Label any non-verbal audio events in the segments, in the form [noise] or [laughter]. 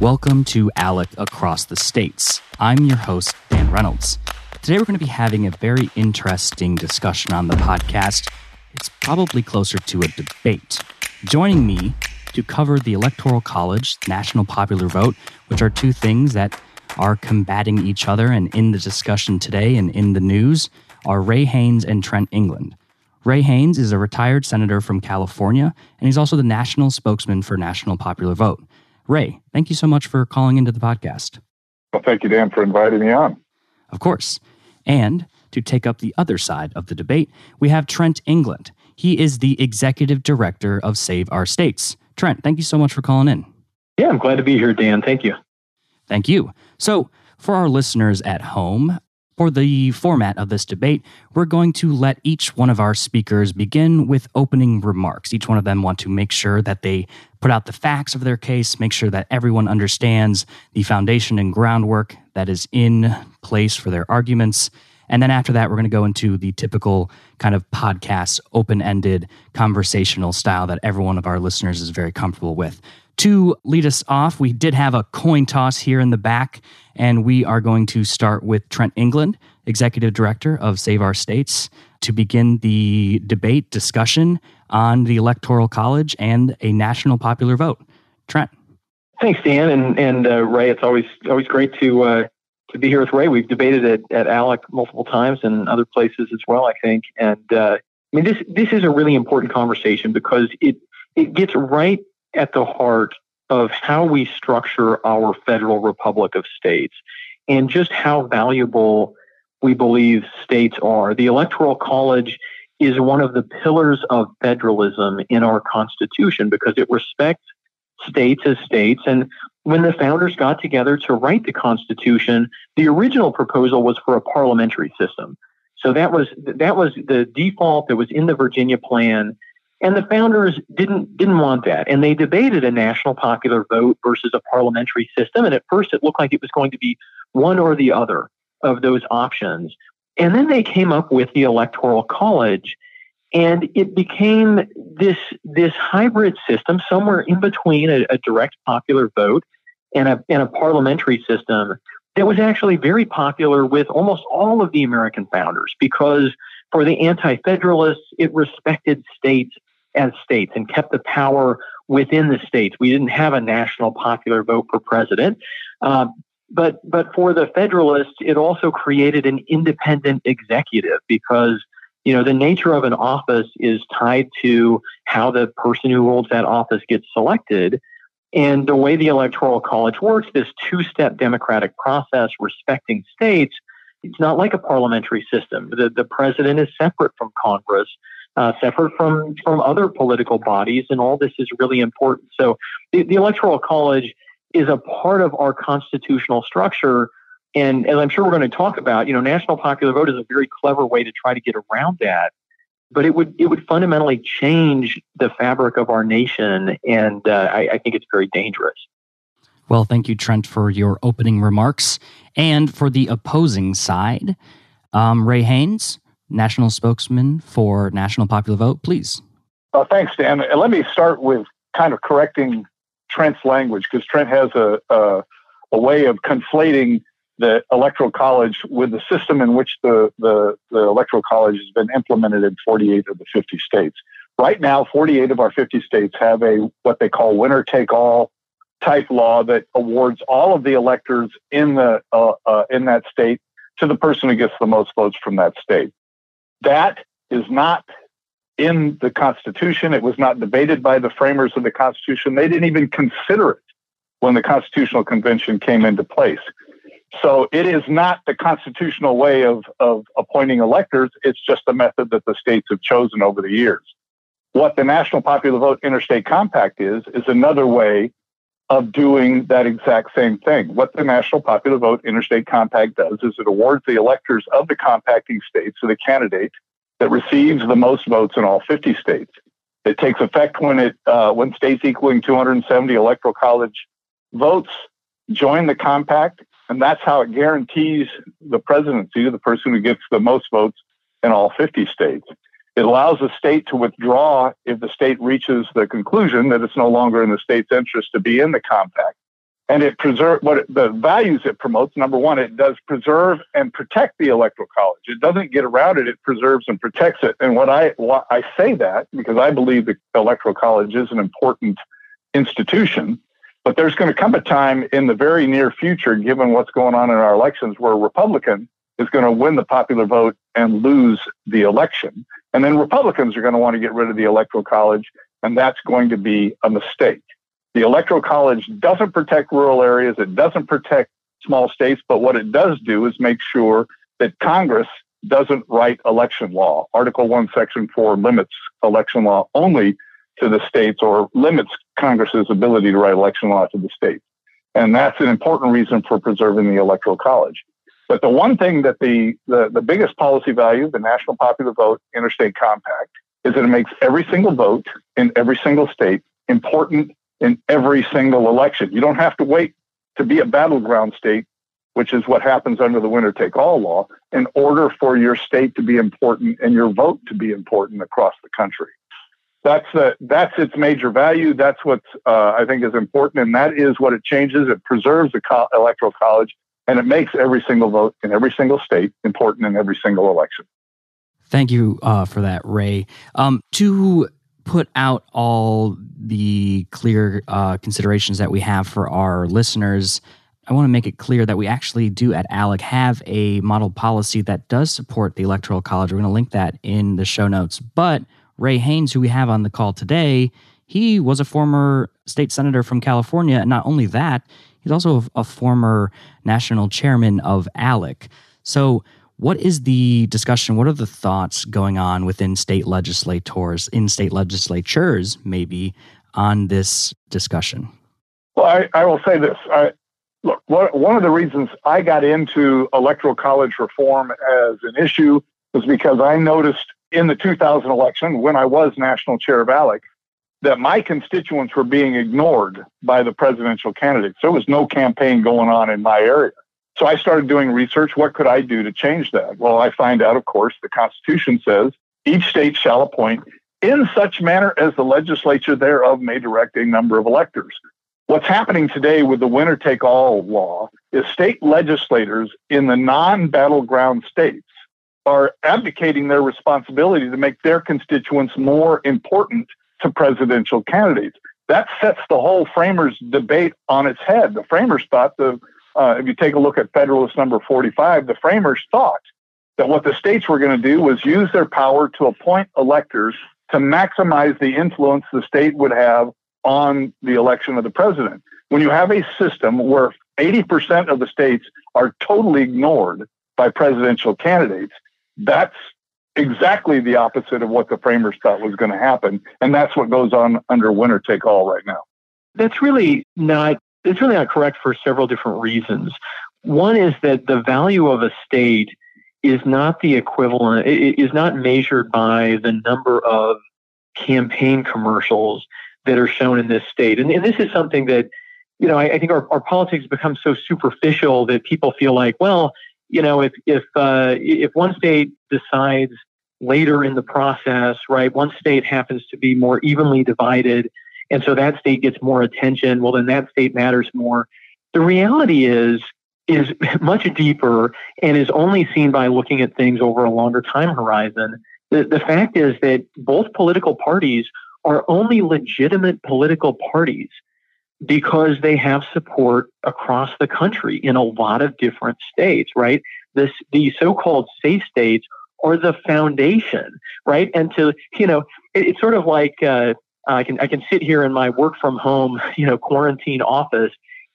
Welcome to ALEC Across the States. I'm your host, Dan Reynolds. Today we're going to be having a very interesting discussion on the podcast. It's probably closer to a debate. Joining me to cover the Electoral College, National Popular Vote, which are two things that are combating each other and in the discussion today and in the news, are Ray Haynes and Trent England. Ray Haynes is a retired senator from California, and he's also the national spokesman for National Popular Vote. Ray, thank you so much for calling into the podcast. Well, thank you, Dan, for inviting me on. Of course. And to take up the other side of the debate, we have Trent England. He is the executive director of Save Our States. Trent, thank you so much for calling in. Yeah, I'm glad to be here, Dan. Thank you. Thank you. So, for our listeners at home, for the format of this debate, we're going to let each one of our speakers begin with opening remarks. Each one of them want to make sure that they put out the facts of their case, make sure that everyone understands the foundation and groundwork that is in place for their arguments. And then after that, we're going to go into the typical kind of podcast, open ended conversational style that every one of our listeners is very comfortable with. To lead us off, we did have a coin toss here in the back, and we are going to start with Trent England, Executive Director of Save Our States, to begin the debate discussion on the Electoral College and a national popular vote. Trent. Thanks, Dan, and and uh, Ray. It's always always great to uh, to be here with Ray. We've debated at, at ALEC multiple times and other places as well, I think. And uh, I mean, this this is a really important conversation because it it gets right at the heart of how we structure our federal republic of states and just how valuable we believe states are. The Electoral College is one of the pillars of federalism in our Constitution because it respects states as states. And when the founders got together to write the Constitution, the original proposal was for a parliamentary system. So that was that was the default that was in the Virginia plan and the founders didn't didn't want that, and they debated a national popular vote versus a parliamentary system. And at first, it looked like it was going to be one or the other of those options. And then they came up with the Electoral College, and it became this this hybrid system, somewhere in between a, a direct popular vote and a and a parliamentary system that was actually very popular with almost all of the American founders because for the anti-federalists, it respected states as states and kept the power within the states. We didn't have a national popular vote for president. Um, but but for the Federalists, it also created an independent executive because you know the nature of an office is tied to how the person who holds that office gets selected. And the way the Electoral College works, this two step democratic process respecting states, it's not like a parliamentary system. The, the president is separate from Congress uh, separate from from other political bodies, and all this is really important. So, the, the Electoral College is a part of our constitutional structure. And as I'm sure we're going to talk about, you know, national popular vote is a very clever way to try to get around that. But it would it would fundamentally change the fabric of our nation, and uh, I, I think it's very dangerous. Well, thank you, Trent, for your opening remarks. And for the opposing side, um, Ray Haynes, national spokesman for National Popular Vote, please. Uh, thanks, Dan. And let me start with kind of correcting Trent's language because Trent has a, a, a way of conflating the electoral college with the system in which the, the, the electoral college has been implemented in 48 of the 50 states. Right now, 48 of our 50 states have a what they call winner take all type law that awards all of the electors in the uh, uh, in that state to the person who gets the most votes from that state. That is not in the Constitution. It was not debated by the framers of the Constitution. They didn't even consider it when the Constitutional Convention came into place. So it is not the constitutional way of, of appointing electors. It's just a method that the states have chosen over the years. What the National Popular Vote Interstate Compact is, is another way of doing that exact same thing. What the National Popular Vote Interstate Compact does is it awards the electors of the compacting states to the candidate that receives the most votes in all 50 states. It takes effect when it uh, when states equaling 270 electoral college votes join the compact, and that's how it guarantees the presidency to the person who gets the most votes in all 50 states. It allows a state to withdraw if the state reaches the conclusion that it's no longer in the state's interest to be in the compact. And it preserve what it, the values it promotes. Number one, it does preserve and protect the electoral college. It doesn't get around it; it preserves and protects it. And what I why I say that because I believe the electoral college is an important institution. But there's going to come a time in the very near future, given what's going on in our elections, where a Republican is going to win the popular vote and lose the election. And then Republicans are going to want to get rid of the Electoral College, and that's going to be a mistake. The Electoral College doesn't protect rural areas, it doesn't protect small states, but what it does do is make sure that Congress doesn't write election law. Article 1, Section 4 limits election law only to the states or limits Congress's ability to write election law to the states. And that's an important reason for preserving the Electoral College. But the one thing that the, the, the biggest policy value, the National Popular Vote Interstate Compact, is that it makes every single vote in every single state important in every single election. You don't have to wait to be a battleground state, which is what happens under the winner take all law, in order for your state to be important and your vote to be important across the country. That's the, that's its major value. That's what uh, I think is important, and that is what it changes. It preserves the co- electoral college, and it makes every single vote in every single state important in every single election. Thank you uh, for that, Ray. Um, to put out all the clear uh, considerations that we have for our listeners, I want to make it clear that we actually do at ALEC have a model policy that does support the Electoral College. We're going to link that in the show notes. But Ray Haynes, who we have on the call today, he was a former state senator from California. And not only that, he's also a, a former national chairman of ALEC. So, what is the discussion? What are the thoughts going on within state legislators, in state legislatures, maybe, on this discussion? Well, I, I will say this. I, look, one of the reasons I got into electoral college reform as an issue was because I noticed in the 2000 election, when I was national chair of ALEC, that my constituents were being ignored by the presidential candidates. There was no campaign going on in my area. So I started doing research. What could I do to change that? Well, I find out, of course, the Constitution says each state shall appoint in such manner as the legislature thereof may direct a number of electors. What's happening today with the winner take all law is state legislators in the non battleground states are abdicating their responsibility to make their constituents more important to presidential candidates. That sets the whole framers debate on its head. The framers thought the uh, if you take a look at Federalist number 45, the framers thought that what the states were going to do was use their power to appoint electors to maximize the influence the state would have on the election of the president. When you have a system where 80% of the states are totally ignored by presidential candidates, that's exactly the opposite of what the framers thought was going to happen. And that's what goes on under winner take all right now. That's really not it's really not correct for several different reasons. One is that the value of a state is not the equivalent, it is not measured by the number of campaign commercials that are shown in this state. And, and this is something that, you know, I, I think our, our politics become so superficial that people feel like, well, you know, if if uh, if one state decides later in the process, right, one state happens to be more evenly divided and so that state gets more attention. Well, then that state matters more. The reality is, is [laughs] much deeper and is only seen by looking at things over a longer time horizon. The, the fact is that both political parties are only legitimate political parties because they have support across the country in a lot of different states, right? This, the so-called safe states are the foundation, right? And to, you know, it, it's sort of like, uh, Uh, I can I can sit here in my work from home, [laughs] you know, quarantine office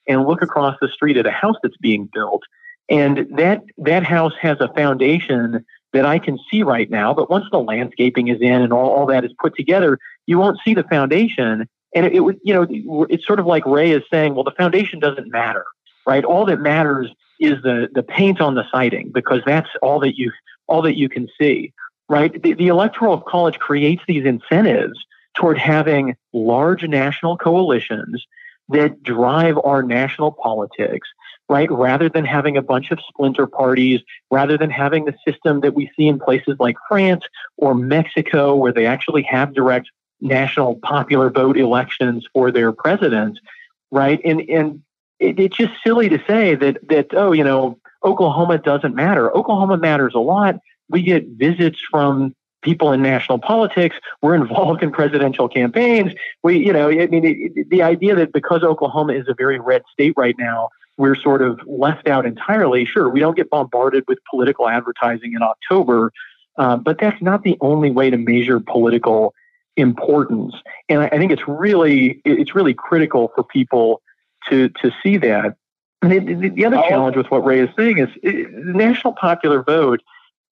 and look across the street at a house that's being built. And that that house has a foundation that I can see right now. But once the landscaping is in and all, all that is put together, you won't see the foundation. And it, would, you know, it's sort of like Ray is saying, well, the foundation doesn't matter, right? All that matters is the the paint on the siding because that's all that you all that you can see, right? The, the electoral college creates these incentives toward having large national coalitions that drive our national politics, right? Rather than having a bunch of splinter parties, rather than having the system that we see in places like France or Mexico, where they actually have direct national popular vote elections for their presidents, right? And, and it, it's just silly to say that that oh, you know, Oklahoma doesn't matter. Oklahoma matters a lot. We get visits from people in national politics. We're involved in presidential campaigns. We, you know, I mean, it, the idea that because Oklahoma is a very red state right now, we're sort of left out entirely. Sure, we don't get bombarded with political advertising in October, uh, but that's not the only way to measure political importance. And I, I think it's really it's really critical for people to to see that. And the, the other challenge with what Ray is saying is it, the national popular vote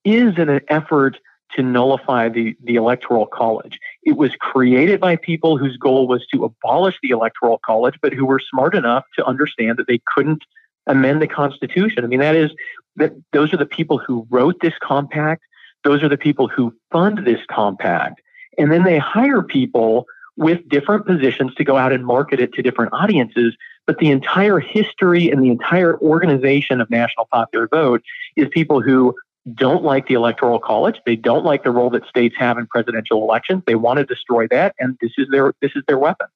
is an effort to nullify the, the electoral college. It was created by people whose goal was to abolish the electoral college, but who were smart enough to understand that they couldn't amend the Constitution. I mean, that is that those are the people who wrote this compact. Those are the people who fund this compact. And then they hire people with different positions to go out and market it to different audiences. But the entire history and the entire organization of National Popular Vote is people who don't like the electoral college. They don't like the role that states have in presidential elections. They want to destroy that, and this is their this is their weapon.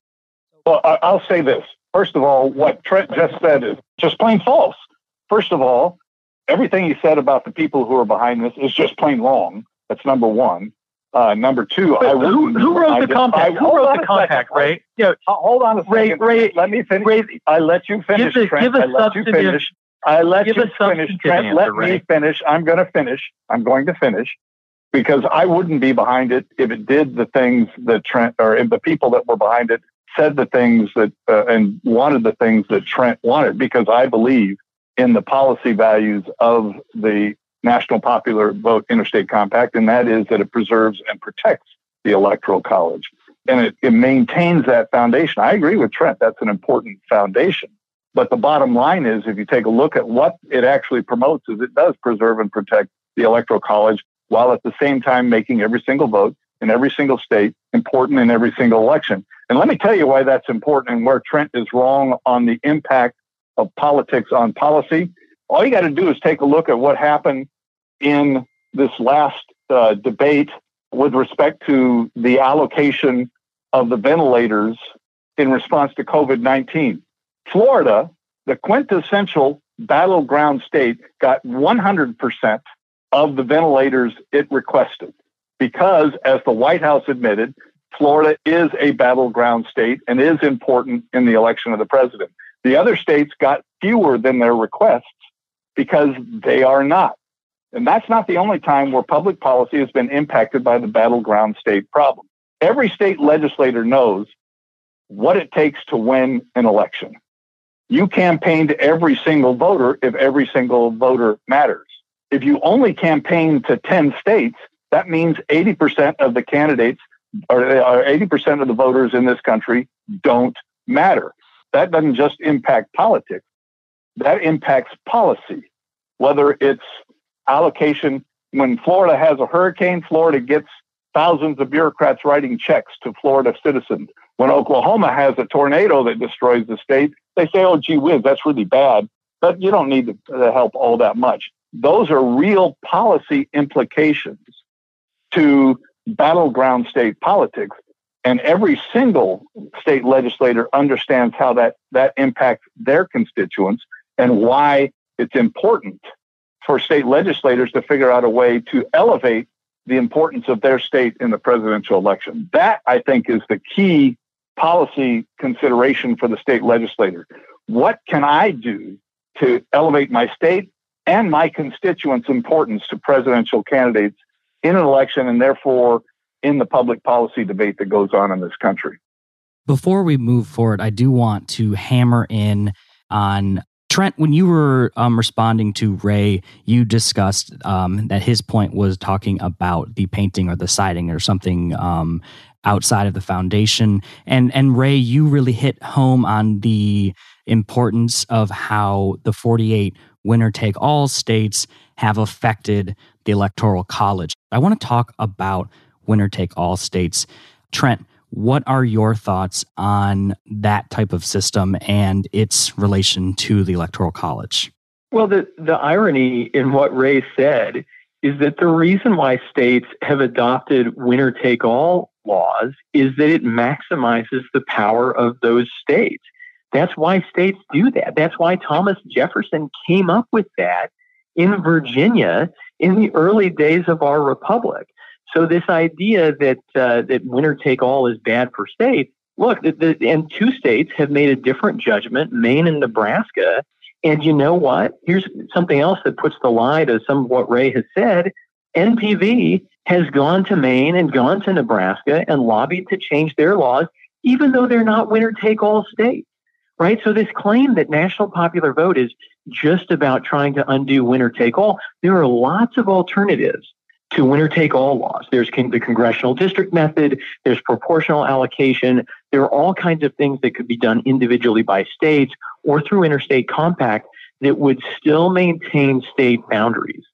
Well, I'll say this. First of all, what Trent just said is just plain false. First of all, everything he said about the people who are behind this is just plain wrong. That's number one. Uh, number two, I who, who wrote the compact? who wrote the compact, Ray? You know, hold on a second. Ray, Ray, let me finish. Ray, I let you finish, give a, Trent. Give a I let you finish. I let Give you finish. Trent, let right? me finish. I'm going to finish. I'm going to finish because I wouldn't be behind it if it did the things that Trent or if the people that were behind it said the things that uh, and wanted the things that Trent wanted because I believe in the policy values of the National Popular Vote Interstate Compact, and that is that it preserves and protects the Electoral College. And it, it maintains that foundation. I agree with Trent. That's an important foundation. But the bottom line is, if you take a look at what it actually promotes, is it does preserve and protect the electoral college while at the same time making every single vote in every single state important in every single election. And let me tell you why that's important and where Trent is wrong on the impact of politics on policy. All you got to do is take a look at what happened in this last uh, debate with respect to the allocation of the ventilators in response to COVID 19. Florida, the quintessential battleground state, got 100% of the ventilators it requested because, as the White House admitted, Florida is a battleground state and is important in the election of the president. The other states got fewer than their requests because they are not. And that's not the only time where public policy has been impacted by the battleground state problem. Every state legislator knows what it takes to win an election. You campaign to every single voter if every single voter matters. If you only campaign to 10 states, that means 80% of the candidates or 80% of the voters in this country don't matter. That doesn't just impact politics, that impacts policy, whether it's allocation. When Florida has a hurricane, Florida gets thousands of bureaucrats writing checks to Florida citizens. When Oklahoma has a tornado that destroys the state, they say, oh, gee whiz, that's really bad, but you don't need to help all that much. Those are real policy implications to battleground state politics. And every single state legislator understands how that, that impacts their constituents and why it's important for state legislators to figure out a way to elevate the importance of their state in the presidential election. That, I think, is the key policy consideration for the state legislator. What can I do to elevate my state and my constituents' importance to presidential candidates in an election and therefore in the public policy debate that goes on in this country? Before we move forward, I do want to hammer in on Trent, when you were um, responding to Ray, you discussed um, that his point was talking about the painting or the siding or something um, outside of the foundation. And and Ray, you really hit home on the importance of how the 48 winner take all states have affected the electoral college. I want to talk about winner take all states. Trent, what are your thoughts on that type of system and its relation to the electoral college? Well, the, the irony in what Ray said is that the reason why states have adopted winner take all laws is that it maximizes the power of those states. That's why states do that. That's why Thomas Jefferson came up with that in Virginia in the early days of our republic. So this idea that uh, that winner take all is bad for states. Look, the, the, and two states have made a different judgment, Maine and Nebraska. And you know what? Here's something else that puts the lie to some of what Ray has said. NPV has gone to Maine and gone to Nebraska and lobbied to change their laws, even though they're not winner take all states, right? So, this claim that national popular vote is just about trying to undo winner take all, there are lots of alternatives to winner take all laws. There's the congressional district method, there's proportional allocation, there are all kinds of things that could be done individually by states or through interstate compact that would still maintain state boundaries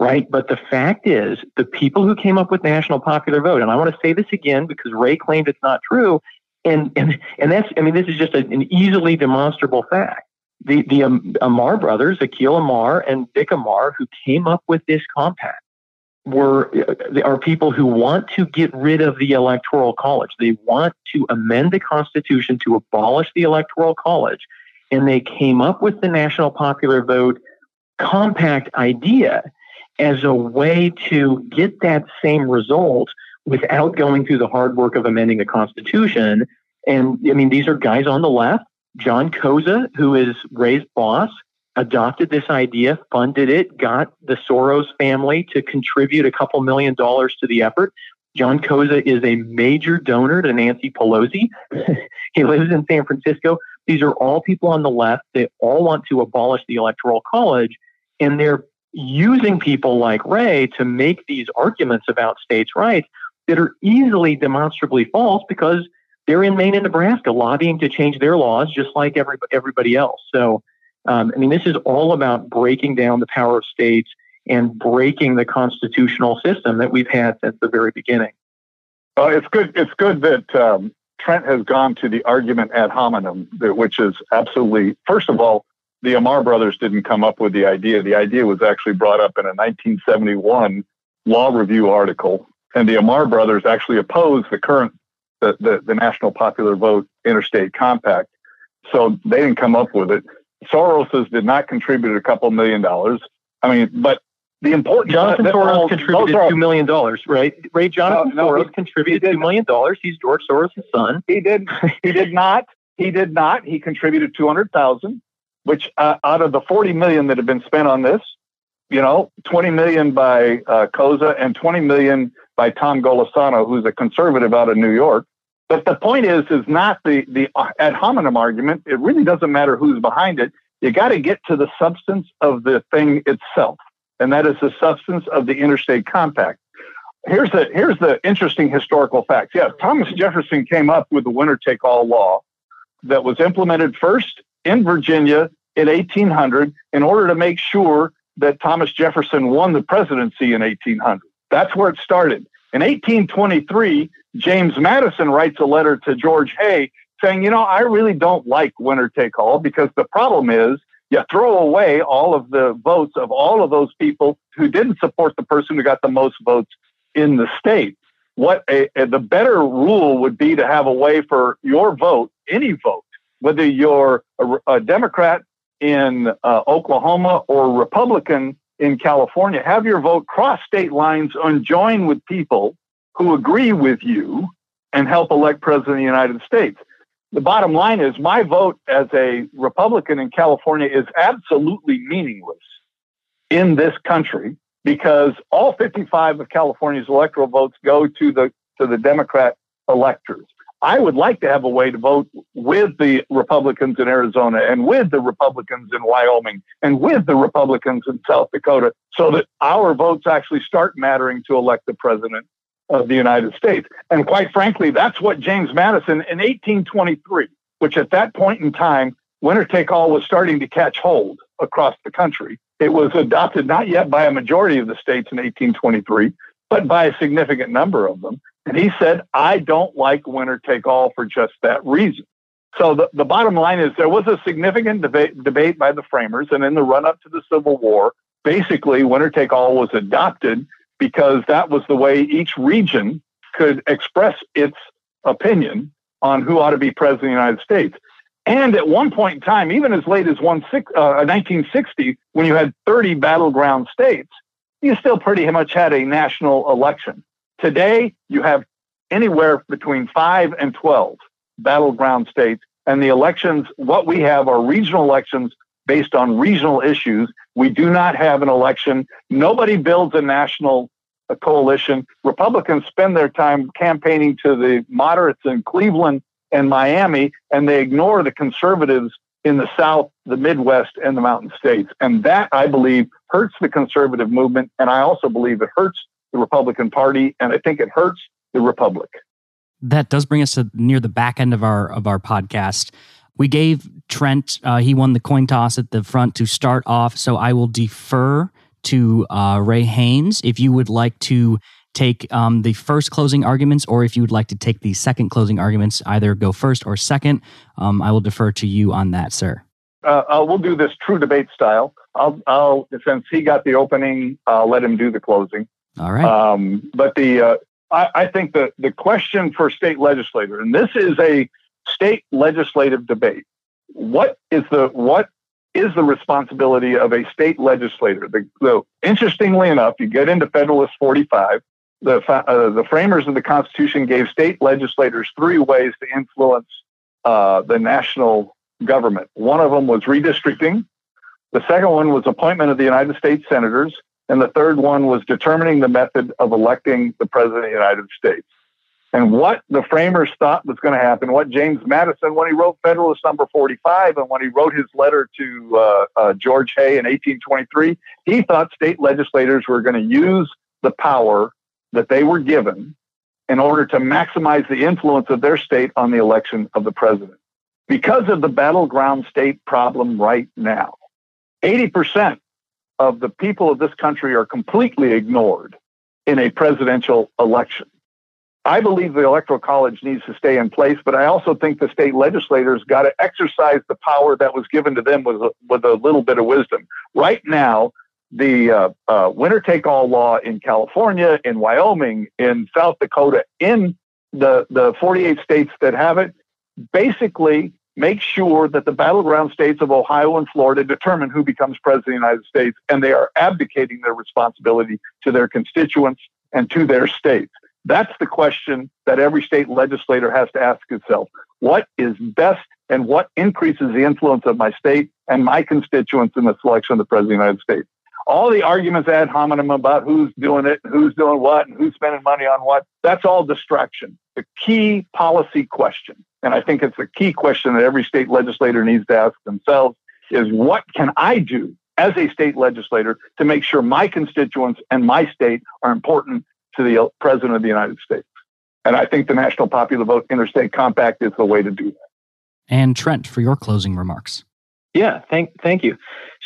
right? But the fact is, the people who came up with national popular vote, and I want to say this again because Ray claimed it's not true, and and and that's I mean this is just a, an easily demonstrable fact. The the um, Amar brothers, Akhil Amar and Vik Amar, who came up with this compact, were uh, are people who want to get rid of the electoral college. They want to amend the Constitution to abolish the electoral college, and they came up with the national popular vote compact idea as a way to get that same result without going through the hard work of amending the Constitution. And I mean, these are guys on the left. John Koza, who is Ray's boss, adopted this idea, funded it, got the Soros family to contribute a couple million dollars to the effort. John Koza is a major donor to Nancy Pelosi. [laughs] he lives in San Francisco. These are all people on the left. They all want to abolish the Electoral College, and they're using people like Ray to make these arguments about states' rights that are easily demonstrably false because they're in Maine and Nebraska lobbying to change their laws just like every, everybody else. So, um, I mean, this is all about breaking down the power of states and breaking the constitutional system that we've had since the very beginning. Well, it's good. It's good that um, Trent has gone to the argument ad hominem, which is absolutely, first of all, the Amar brothers didn't come up with the idea. The idea was actually brought up in a 1971 law review article, and the Amar brothers actually opposed the current the, the, the National Popular Vote Interstate Compact. So they didn't come up with it. Soros's did not contribute a couple million dollars. I mean, but the important Jonathan Soros contributed two million dollars, right? Ray Jonathan no, no, Soros he, contributed two million dollars. He's George Soros' son. He did. He did [laughs] not. He did not. He contributed two hundred thousand which uh, out of the 40 million that have been spent on this, you know, 20 million by uh, Koza and 20 million by Tom Golisano, who's a conservative out of New York. But the point is, is not the the ad hominem argument. It really doesn't matter who's behind it. You got to get to the substance of the thing itself, and that is the substance of the interstate compact. Here's the here's the interesting historical fact. Yes, Thomas Jefferson came up with the winner take all law that was implemented first in Virginia in 1800 in order to make sure that Thomas Jefferson won the presidency in 1800. That's where it started. In 1823, James Madison writes a letter to George Hay saying, You know, I really don't like winner take all because the problem is you throw away all of the votes of all of those people who didn't support the person who got the most votes in the state. What a, a, the better rule would be to have a way for your vote, any vote, whether you're a, a Democrat in uh, Oklahoma or Republican in California, have your vote cross state lines and join with people who agree with you and help elect president of the United States. The bottom line is my vote as a Republican in California is absolutely meaningless in this country because all 55 of California's electoral votes go to the to the Democrat electors. I would like to have a way to vote with the Republicans in Arizona and with the Republicans in Wyoming and with the Republicans in South Dakota so that our votes actually start mattering to elect the president of the United States. And quite frankly, that's what James Madison in 1823, which at that point in time, winner take all was starting to catch hold across the country. It was adopted not yet by a majority of the states in 1823, but by a significant number of them. And he said, I don't like winner take all for just that reason. So the, the bottom line is there was a significant debate, debate by the framers, and in the run up to the Civil War, basically winner take all was adopted because that was the way each region could express its opinion on who ought to be president of the United States. And at one point in time, even as late as one six, uh, 1960, when you had 30 battleground states, you still pretty much had a national election. Today, you have anywhere between five and 12 battleground states. And the elections, what we have are regional elections based on regional issues. We do not have an election. Nobody builds a national a coalition. Republicans spend their time campaigning to the moderates in Cleveland and Miami, and they ignore the conservatives in the South, the Midwest, and the Mountain States. And that, I believe, hurts the conservative movement. And I also believe it hurts the Republican Party, and I think it hurts the Republic. That does bring us to near the back end of our of our podcast. We gave Trent, uh, he won the coin toss at the front to start off. So I will defer to uh, Ray Haynes if you would like to take um, the first closing arguments or if you would like to take the second closing arguments, either go first or second. Um, I will defer to you on that, sir. Uh, uh, we'll do this true debate style. I'll, I'll, since he got the opening, I'll let him do the closing. All right. Um, but the, uh, I, I think the, the question for state legislator, and this is a state legislative debate. What is the what is the responsibility of a state legislator? The, the interestingly enough, you get into Federalist 45. The uh, the framers of the Constitution gave state legislators three ways to influence uh, the national government. One of them was redistricting. The second one was appointment of the United States senators. And the third one was determining the method of electing the President of the United States. And what the framers thought was going to happen, what James Madison, when he wrote Federalist Number 45 and when he wrote his letter to uh, uh, George Hay in 1823, he thought state legislators were going to use the power that they were given in order to maximize the influence of their state on the election of the president. Because of the battleground state problem right now, 80% of the people of this country are completely ignored in a presidential election. I believe the Electoral College needs to stay in place, but I also think the state legislators got to exercise the power that was given to them with a, with a little bit of wisdom. Right now, the uh, uh, winner take all law in California, in Wyoming, in South Dakota, in the, the 48 states that have it, basically make sure that the battleground states of Ohio and Florida determine who becomes president of the United States, and they are abdicating their responsibility to their constituents and to their states. That's the question that every state legislator has to ask itself. What is best and what increases the influence of my state and my constituents in the selection of the President of the United States? All the arguments ad hominem about who's doing it, who's doing what, and who's spending money on what, that's all distraction. The key policy question, and I think it's a key question that every state legislator needs to ask themselves, is what can I do as a state legislator to make sure my constituents and my state are important to the President of the United States. And I think the National Popular Vote Interstate Compact is the way to do that. And Trent, for your closing remarks. Yeah, thank thank you.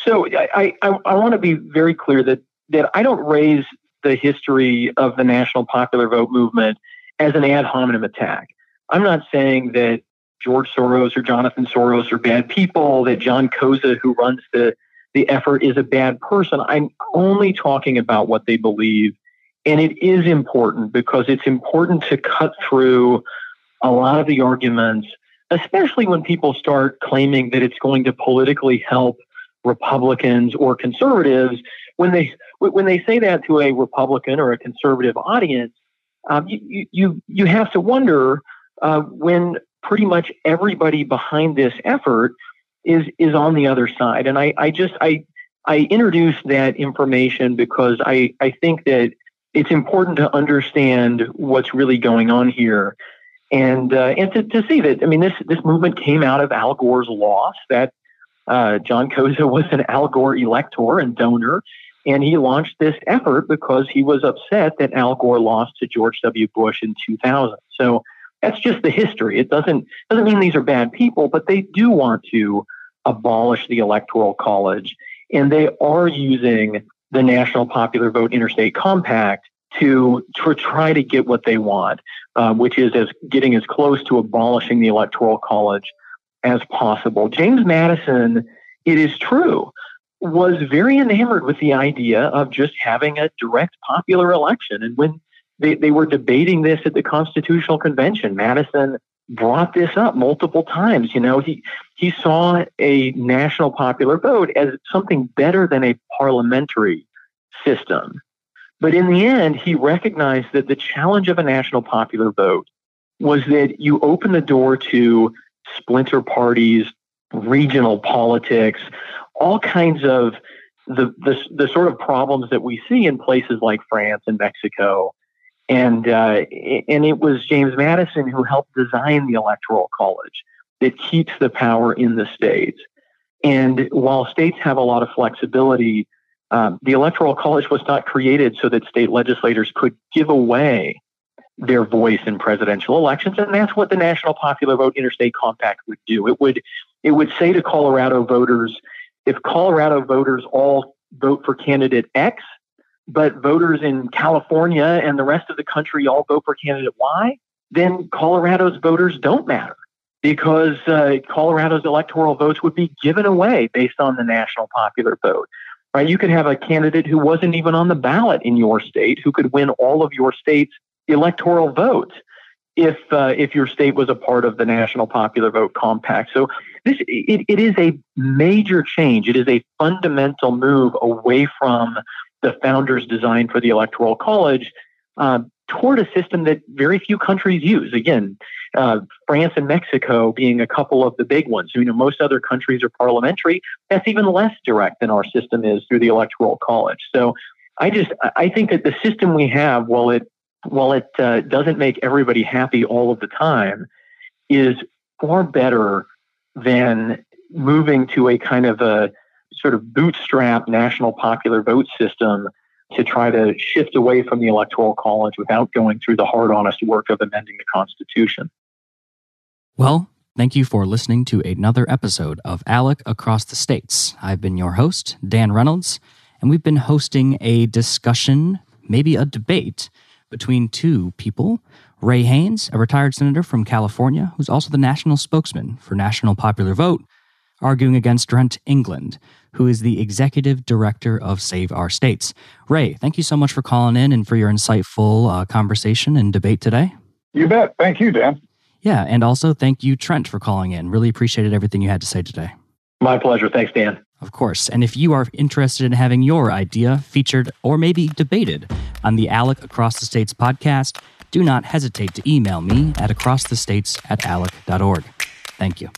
So I, I, I want to be very clear that that I don't raise the history of the national popular vote movement as an ad hominem attack. I'm not saying that George Soros or Jonathan Soros are bad people, that John Koza, who runs the, the effort, is a bad person. I'm only talking about what they believe and it is important because it's important to cut through a lot of the arguments, especially when people start claiming that it's going to politically help Republicans or conservatives. When they when they say that to a Republican or a conservative audience, um, you, you you have to wonder uh, when pretty much everybody behind this effort is is on the other side. And I, I just I I introduced that information because I, I think that it's important to understand what's really going on here and uh, and to, to see that I mean this this movement came out of Al Gore's loss that uh, John Koza [laughs] was an Al Gore elector and donor, and he launched this effort because he was upset that Al Gore lost to George W. Bush in 2000. So that's just the history. It doesn't doesn't mean these are bad people, but they do want to abolish the electoral college, and they are using the National Popular Vote Interstate Compact to, to try to get what they want, uh, which is as getting as close to abolishing the Electoral College as possible. James Madison, it is true, was very enamored with the idea of just having a direct popular election. And when they, they were debating this at the Constitutional Convention, Madison brought this up multiple times. You know, he he saw a national popular vote as something better than a parliamentary system. But in the end, he recognized that the challenge of a national popular vote was that you open the door to splinter parties, regional politics, all kinds of the, the, the sort of problems that we see in places like France and Mexico. And, uh, and it was James Madison who helped design the Electoral College that keeps the power in the states. And while states have a lot of flexibility, um, the Electoral College was not created so that state legislators could give away their voice in presidential elections, and that's what the National Popular Vote Interstate Compact would do. It would it would say to Colorado voters, if Colorado voters all vote for candidate X, but voters in California and the rest of the country all vote for candidate Y, then Colorado's voters don't matter because uh, Colorado's electoral votes would be given away based on the national popular vote. Right? You could have a candidate who wasn't even on the ballot in your state who could win all of your state's electoral votes if uh, if your state was a part of the national popular vote compact. So this it, it is a major change. It is a fundamental move away from the founders' designed for the electoral college uh, toward a system that very few countries use. Again, uh, France and Mexico being a couple of the big ones. You know, most other countries are parliamentary. That's even less direct than our system is through the electoral college. So I just I think that the system we have, while it while it uh, doesn't make everybody happy all of the time, is far better than moving to a kind of a sort of bootstrap national popular vote system to try to shift away from the electoral college without going through the hard honest work of amending the constitution. Well thank you for listening to another episode of alec across the states. I've been your host dan reynolds and we've been hosting a discussion maybe a debate between two people. Ray Haynes, a retired senator from California, who's also the national spokesman for National Popular Vote, arguing against Trent England, who is the executive director of Save Our States. Ray, thank you so much for calling in and for your insightful uh, conversation and debate today. You bet. Thank you, Dan. Yeah, and also thank you, Trent, for calling in. Really appreciated everything you had to say today. My pleasure. Thanks, Dan. Of course. And if you are interested in having your idea featured or maybe debated on the ALEC Across the States podcast, do not hesitate to email me at acrossthestates at alec.org. Thank you.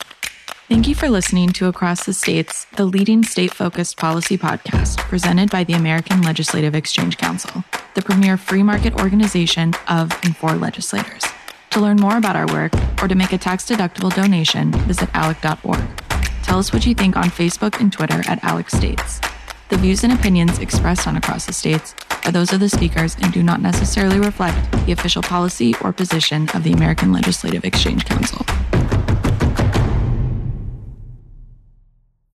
Thank you for listening to Across the States, the leading state focused policy podcast presented by the American Legislative Exchange Council, the premier free market organization of and for legislators. To learn more about our work or to make a tax deductible donation, visit alec.org. Tell us what you think on Facebook and Twitter at Alec States. The views and opinions expressed on Across the States are those of the speakers and do not necessarily reflect the official policy or position of the American Legislative Exchange Council.